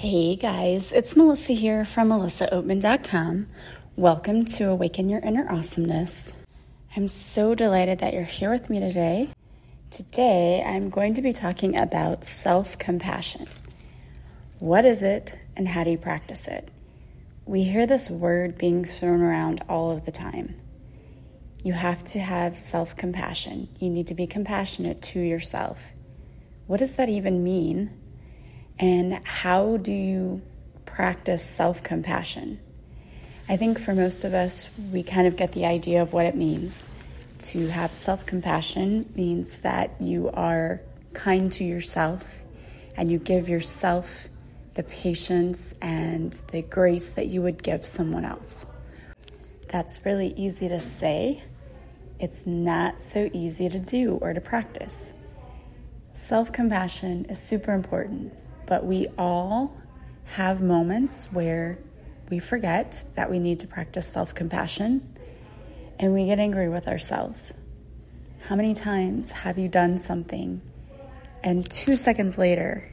Hey guys, it's Melissa here from melissaoatman.com. Welcome to Awaken Your Inner Awesomeness. I'm so delighted that you're here with me today. Today, I'm going to be talking about self compassion. What is it and how do you practice it? We hear this word being thrown around all of the time. You have to have self compassion. You need to be compassionate to yourself. What does that even mean? And how do you practice self compassion? I think for most of us, we kind of get the idea of what it means. To have self compassion means that you are kind to yourself and you give yourself the patience and the grace that you would give someone else. That's really easy to say. It's not so easy to do or to practice. Self compassion is super important but we all have moments where we forget that we need to practice self compassion and we get angry with ourselves. How many times have you done something and two seconds later,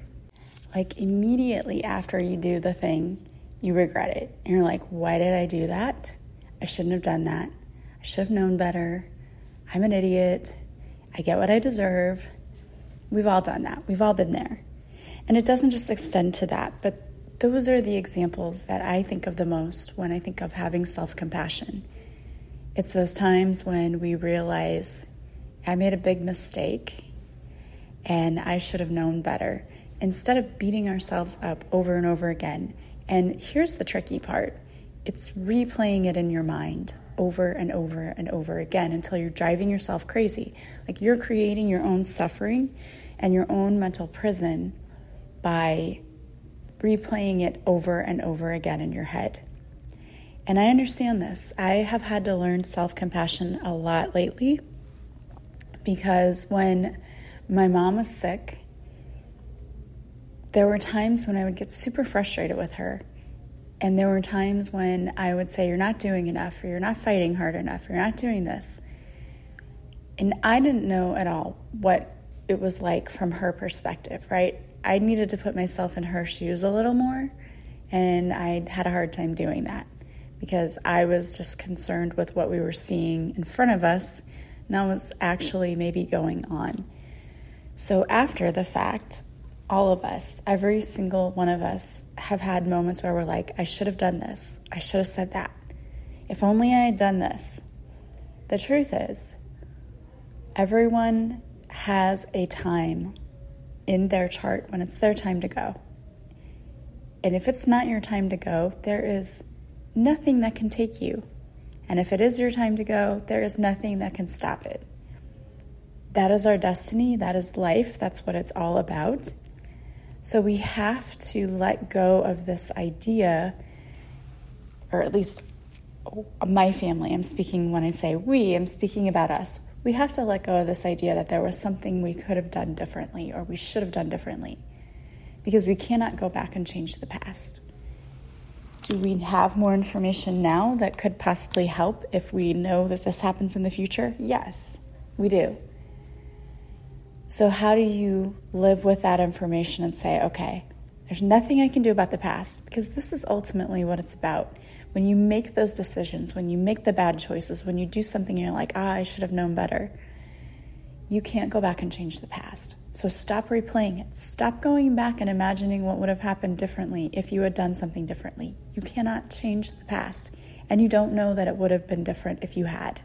like immediately after you do the thing, you regret it? And you're like, why did I do that? I shouldn't have done that. I should have known better. I'm an idiot. I get what I deserve. We've all done that. We've all been there. And it doesn't just extend to that, but those are the examples that I think of the most when I think of having self compassion. It's those times when we realize I made a big mistake and I should have known better instead of beating ourselves up over and over again. And here's the tricky part it's replaying it in your mind over and over and over again until you're driving yourself crazy. Like you're creating your own suffering and your own mental prison by replaying it over and over again in your head. And I understand this. I have had to learn self compassion a lot lately because when my mom was sick, there were times when I would get super frustrated with her. And there were times when I would say, You're not doing enough, or you're not fighting hard enough, or you're not doing this. And I didn't know at all what it was like from her perspective, right? I needed to put myself in her shoes a little more, and I had a hard time doing that because I was just concerned with what we were seeing in front of us, and was actually maybe going on. So, after the fact, all of us, every single one of us, have had moments where we're like, I should have done this. I should have said that. If only I had done this. The truth is, everyone has a time in their chart when it's their time to go. And if it's not your time to go, there is nothing that can take you. And if it is your time to go, there is nothing that can stop it. That is our destiny. That is life. That's what it's all about. So we have to let go of this idea, or at least my family. I'm speaking when I say we, I'm speaking about us we have to let go of this idea that there was something we could have done differently or we should have done differently because we cannot go back and change the past. Do we have more information now that could possibly help if we know that this happens in the future? Yes, we do. So, how do you live with that information and say, okay, there's nothing I can do about the past? Because this is ultimately what it's about when you make those decisions, when you make the bad choices, when you do something and you're like, ah, I should have known better, you can't go back and change the past. So stop replaying it. Stop going back and imagining what would have happened differently if you had done something differently. You cannot change the past, and you don't know that it would have been different if you had.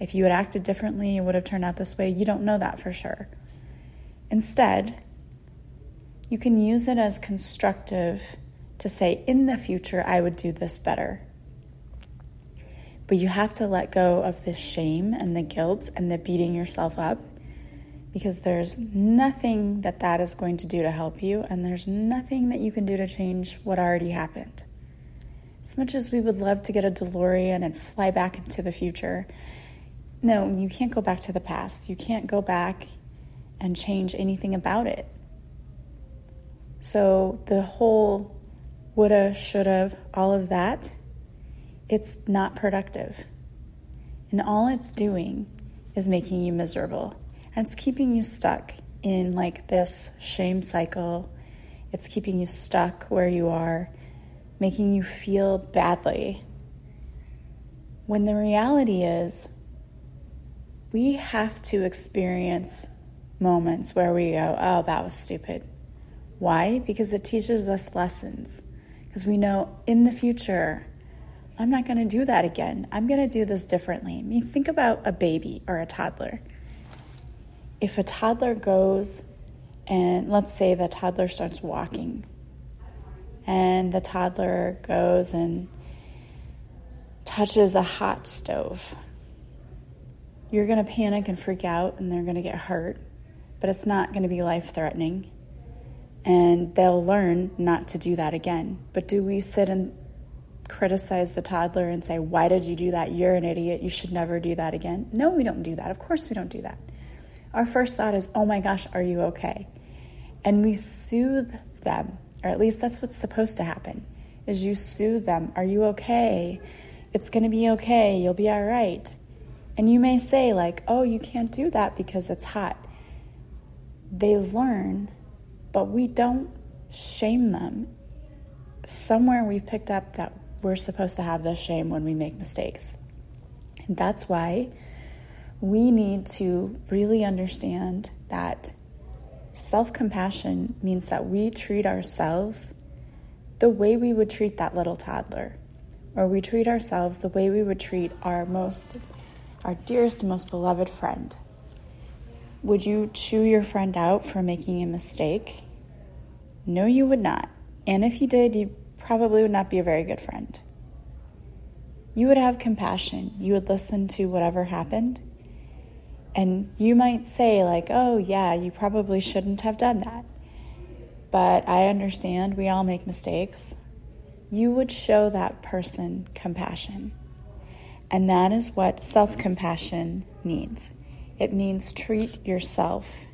If you had acted differently, it would have turned out this way. You don't know that for sure. Instead, you can use it as constructive to say, in the future, I would do this better. But you have to let go of the shame and the guilt and the beating yourself up because there's nothing that that is going to do to help you, and there's nothing that you can do to change what already happened. As much as we would love to get a DeLorean and fly back into the future, no, you can't go back to the past. You can't go back and change anything about it. So the whole woulda, shoulda, all of that, it's not productive. And all it's doing is making you miserable. And it's keeping you stuck in like this shame cycle it's keeping you stuck where you are, making you feel badly. When the reality is, we have to experience moments where we go, oh, that was stupid. Why? Because it teaches us lessons. Because we know in the future, I'm not going to do that again. I'm going to do this differently. I mean, think about a baby or a toddler. If a toddler goes and let's say the toddler starts walking, and the toddler goes and touches a hot stove, you're going to panic and freak out, and they're going to get hurt, but it's not going to be life threatening. And they'll learn not to do that again. But do we sit and criticize the toddler and say, Why did you do that? You're an idiot. You should never do that again. No, we don't do that. Of course, we don't do that. Our first thought is, Oh my gosh, are you okay? And we soothe them, or at least that's what's supposed to happen. Is you soothe them. Are you okay? It's going to be okay. You'll be all right. And you may say, like, oh, you can't do that because it's hot. They learn, but we don't shame them. Somewhere we picked up that we're supposed to have this shame when we make mistakes. And that's why we need to really understand that self compassion means that we treat ourselves the way we would treat that little toddler, or we treat ourselves the way we would treat our most, our dearest, most beloved friend. Would you chew your friend out for making a mistake? No, you would not. And if you did, you probably would not be a very good friend. You would have compassion. You would listen to whatever happened. And you might say, like, oh, yeah, you probably shouldn't have done that. But I understand we all make mistakes. You would show that person compassion. And that is what self compassion means it means treat yourself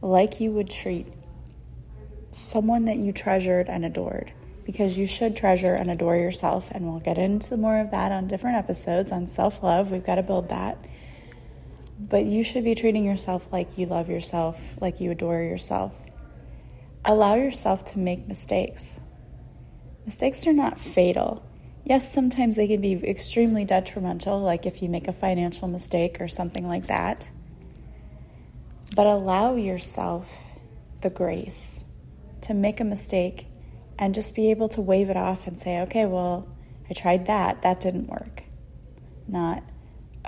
like you would treat someone that you treasured and adored because you should treasure and adore yourself. And we'll get into more of that on different episodes on self love. We've got to build that. But you should be treating yourself like you love yourself, like you adore yourself. Allow yourself to make mistakes. Mistakes are not fatal. Yes, sometimes they can be extremely detrimental, like if you make a financial mistake or something like that. But allow yourself the grace to make a mistake and just be able to wave it off and say, okay, well, I tried that, that didn't work. Not,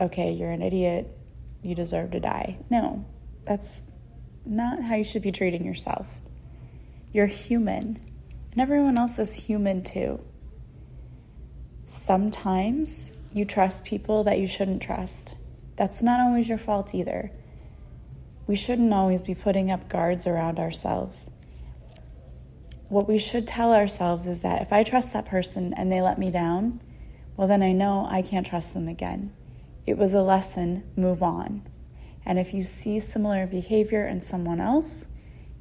okay, you're an idiot, you deserve to die. No, that's not how you should be treating yourself. You're human, and everyone else is human too. Sometimes you trust people that you shouldn't trust. That's not always your fault either. We shouldn't always be putting up guards around ourselves what we should tell ourselves is that if I trust that person and they let me down, well, then I know I can't trust them again. It was a lesson, move on. And if you see similar behavior in someone else,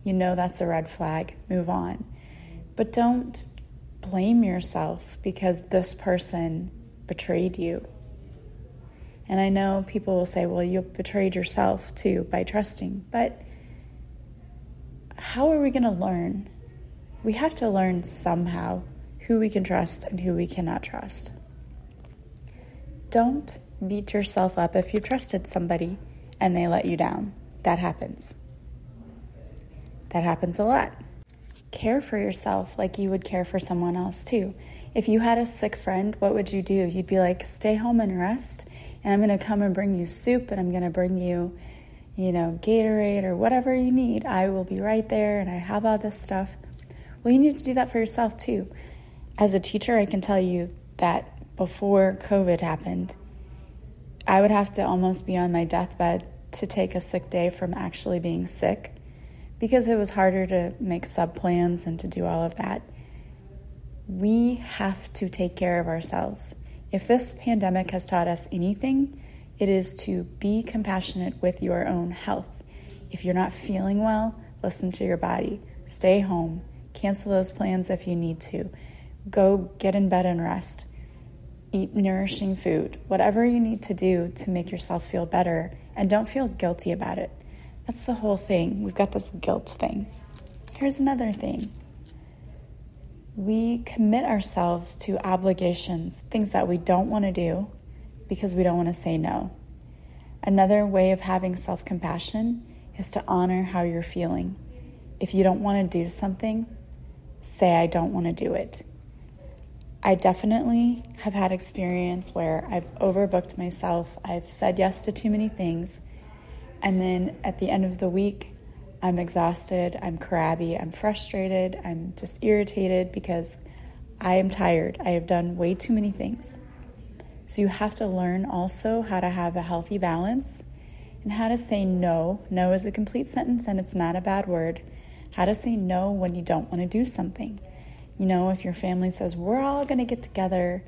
you know that's a red flag, move on. But don't blame yourself because this person betrayed you. And I know people will say, well, you betrayed yourself too by trusting. But how are we going to learn we have to learn somehow who we can trust and who we cannot trust. Don't beat yourself up if you trusted somebody and they let you down. That happens. That happens a lot. Care for yourself like you would care for someone else too. If you had a sick friend, what would you do? You'd be like, stay home and rest, and I'm going to come and bring you soup, and I'm going to bring you, you know, Gatorade or whatever you need. I will be right there, and I have all this stuff. Well, you need to do that for yourself too. As a teacher, I can tell you that before COVID happened, I would have to almost be on my deathbed to take a sick day from actually being sick because it was harder to make sub plans and to do all of that. We have to take care of ourselves. If this pandemic has taught us anything, it is to be compassionate with your own health. If you're not feeling well, listen to your body. Stay home. Cancel those plans if you need to. Go get in bed and rest. Eat nourishing food. Whatever you need to do to make yourself feel better, and don't feel guilty about it. That's the whole thing. We've got this guilt thing. Here's another thing we commit ourselves to obligations, things that we don't want to do because we don't want to say no. Another way of having self compassion is to honor how you're feeling. If you don't want to do something, say, I don't want to do it. I definitely have had experience where I've overbooked myself, I've said yes to too many things, and then at the end of the week, I'm exhausted, I'm crabby, I'm frustrated, I'm just irritated because I am tired. I have done way too many things. So you have to learn also how to have a healthy balance and how to say no. No is a complete sentence and it's not a bad word. How to say no when you don't want to do something. You know, if your family says, We're all going to get together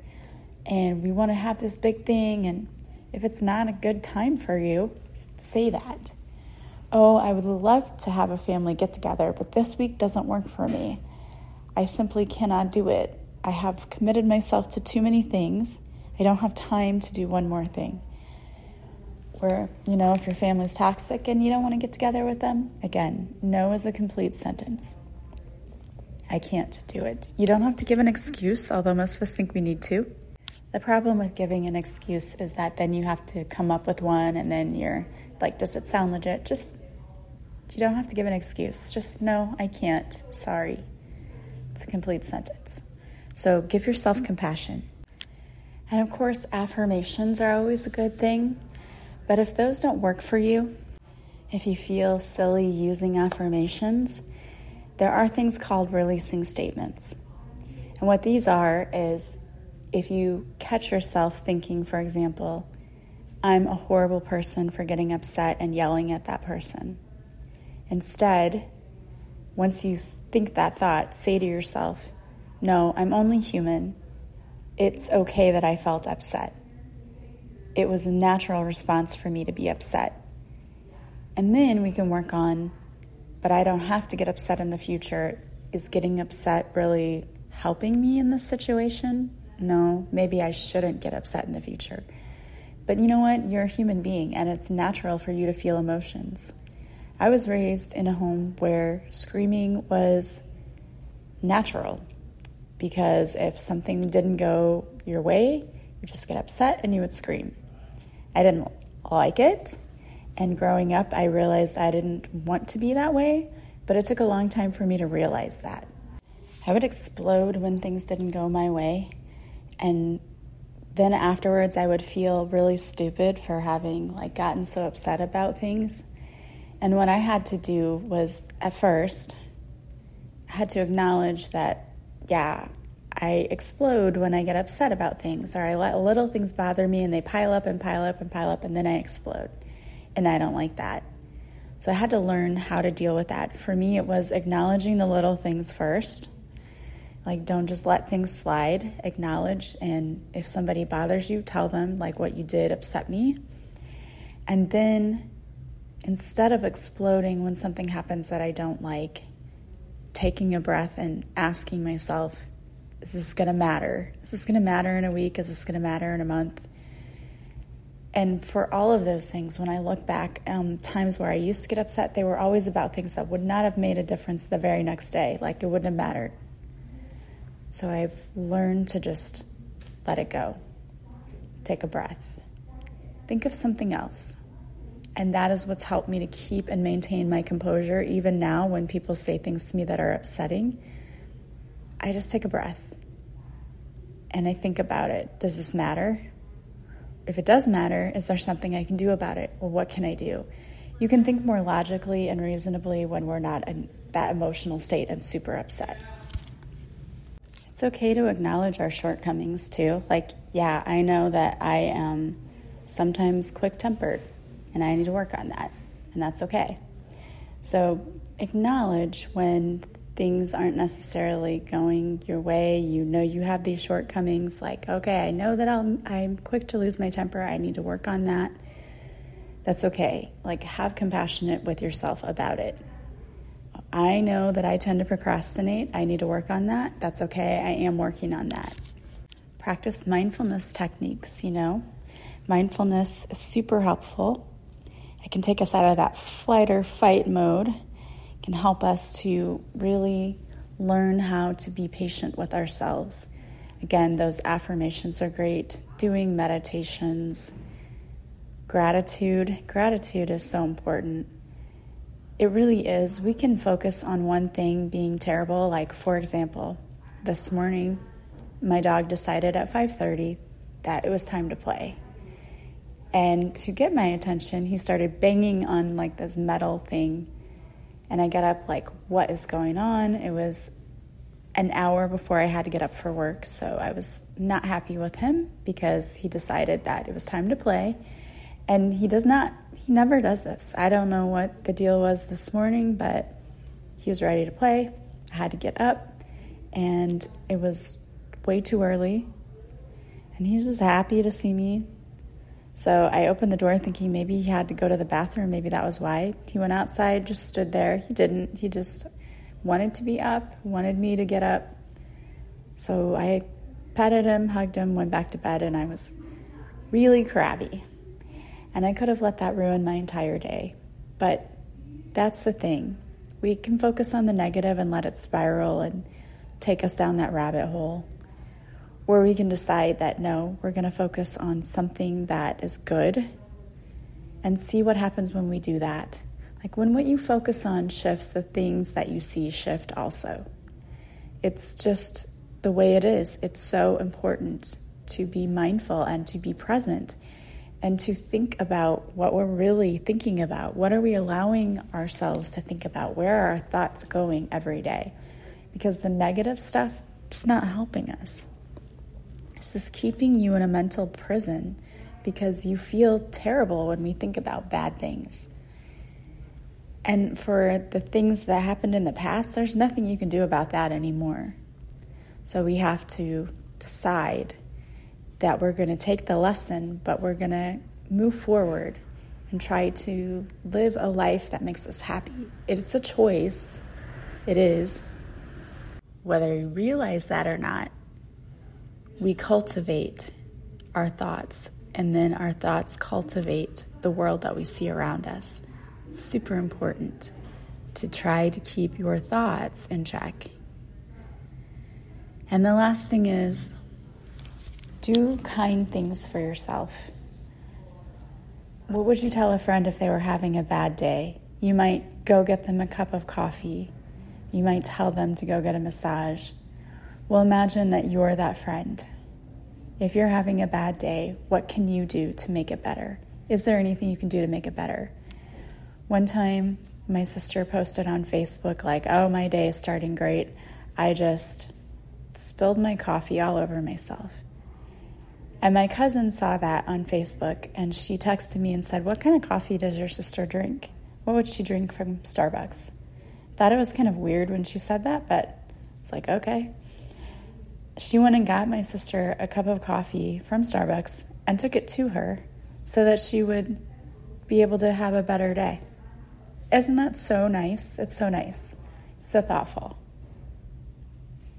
and we want to have this big thing, and if it's not a good time for you, say that. Oh, I would love to have a family get together, but this week doesn't work for me. I simply cannot do it. I have committed myself to too many things. I don't have time to do one more thing. Or, you know, if your family's toxic and you don't want to get together with them, again, no is a complete sentence. I can't do it. You don't have to give an excuse, although most of us think we need to. The problem with giving an excuse is that then you have to come up with one and then you're like, does it sound legit? Just, you don't have to give an excuse. Just, no, I can't. Sorry. It's a complete sentence. So give yourself compassion. And of course, affirmations are always a good thing. But if those don't work for you, if you feel silly using affirmations, there are things called releasing statements. And what these are is if you catch yourself thinking, for example, I'm a horrible person for getting upset and yelling at that person. Instead, once you think that thought, say to yourself, No, I'm only human. It's okay that I felt upset. It was a natural response for me to be upset. And then we can work on but I don't have to get upset in the future. Is getting upset really helping me in this situation? No, maybe I shouldn't get upset in the future. But you know what? You're a human being and it's natural for you to feel emotions. I was raised in a home where screaming was natural because if something didn't go your way, you just get upset and you would scream. I didn't like it, and growing up, I realized I didn't want to be that way, but it took a long time for me to realize that. I would explode when things didn't go my way, and then afterwards I would feel really stupid for having like gotten so upset about things. And what I had to do was at first I had to acknowledge that yeah, I explode when I get upset about things or I let little things bother me and they pile up and pile up and pile up and then I explode and I don't like that. So I had to learn how to deal with that. For me, it was acknowledging the little things first. Like, don't just let things slide, acknowledge. And if somebody bothers you, tell them, like, what you did upset me. And then instead of exploding when something happens that I don't like, taking a breath and asking myself, is this going to matter? Is this going to matter in a week? Is this going to matter in a month? And for all of those things, when I look back, um, times where I used to get upset, they were always about things that would not have made a difference the very next day. Like it wouldn't have mattered. So I've learned to just let it go. Take a breath. Think of something else. And that is what's helped me to keep and maintain my composure, even now when people say things to me that are upsetting. I just take a breath and I think about it. Does this matter? if it does matter, is there something I can do about it? Well, what can I do? You can think more logically and reasonably when we're not in that emotional state and super upset. It's okay to acknowledge our shortcomings too. Like, yeah, I know that I am sometimes quick tempered and I need to work on that, and that's okay. So, acknowledge when things aren't necessarily going your way, you know you have these shortcomings, like, okay, I know that i I'm quick to lose my temper, I need to work on that. That's okay. Like, have compassionate with yourself about it. I know that I tend to procrastinate. I need to work on that. That's okay. I am working on that. Practice mindfulness techniques, you know. Mindfulness is super helpful. It can take us out of that flight or fight mode can help us to really learn how to be patient with ourselves. Again, those affirmations are great. Doing meditations, gratitude. Gratitude is so important. It really is. We can focus on one thing being terrible, like for example, this morning my dog decided at 5:30 that it was time to play. And to get my attention, he started banging on like this metal thing. And I got up like, what is going on? It was an hour before I had to get up for work, so I was not happy with him because he decided that it was time to play. And he does not, he never does this. I don't know what the deal was this morning, but he was ready to play. I had to get up, and it was way too early. And he's just happy to see me. So I opened the door thinking maybe he had to go to the bathroom. Maybe that was why. He went outside, just stood there. He didn't. He just wanted to be up, wanted me to get up. So I petted him, hugged him, went back to bed, and I was really crabby. And I could have let that ruin my entire day. But that's the thing. We can focus on the negative and let it spiral and take us down that rabbit hole. Or we can decide that no, we're going to focus on something that is good and see what happens when we do that. Like when what you focus on shifts, the things that you see shift also. It's just the way it is. It's so important to be mindful and to be present and to think about what we're really thinking about. What are we allowing ourselves to think about? Where are our thoughts going every day? Because the negative stuff, it's not helping us. It's just keeping you in a mental prison because you feel terrible when we think about bad things. And for the things that happened in the past, there's nothing you can do about that anymore. So we have to decide that we're going to take the lesson, but we're going to move forward and try to live a life that makes us happy. It's a choice. It is. Whether you realize that or not, we cultivate our thoughts, and then our thoughts cultivate the world that we see around us super important to try to keep your thoughts in check. And the last thing is do kind things for yourself. What would you tell a friend if they were having a bad day? You might go get them a cup of coffee. You might tell them to go get a massage. Well, imagine that you're that friend. If you're having a bad day, what can you do to make it better? Is there anything you can do to make it better? One time, my sister posted on Facebook, like, oh, my day is starting great. I just spilled my coffee all over myself. And my cousin saw that on Facebook and she texted me and said, What kind of coffee does your sister drink? What would she drink from Starbucks? Thought it was kind of weird when she said that, but it's like, okay. She went and got my sister a cup of coffee from Starbucks and took it to her so that she would be able to have a better day. Isn't that so nice? It's so nice, so thoughtful.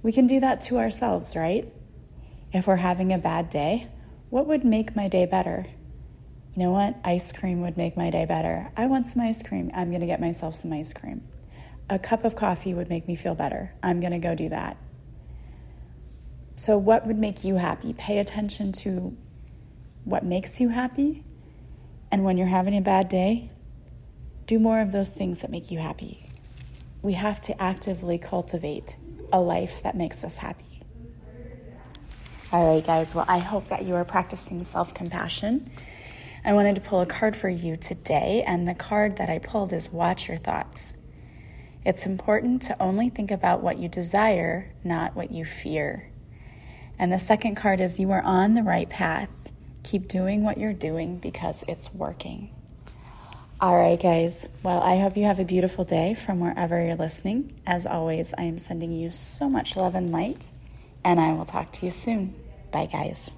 We can do that to ourselves, right? If we're having a bad day, what would make my day better? You know what? Ice cream would make my day better. I want some ice cream. I'm going to get myself some ice cream. A cup of coffee would make me feel better. I'm going to go do that. So, what would make you happy? Pay attention to what makes you happy. And when you're having a bad day, do more of those things that make you happy. We have to actively cultivate a life that makes us happy. All right, guys. Well, I hope that you are practicing self compassion. I wanted to pull a card for you today, and the card that I pulled is Watch Your Thoughts. It's important to only think about what you desire, not what you fear. And the second card is You are on the right path. Keep doing what you're doing because it's working. All right, guys. Well, I hope you have a beautiful day from wherever you're listening. As always, I am sending you so much love and light, and I will talk to you soon. Bye, guys.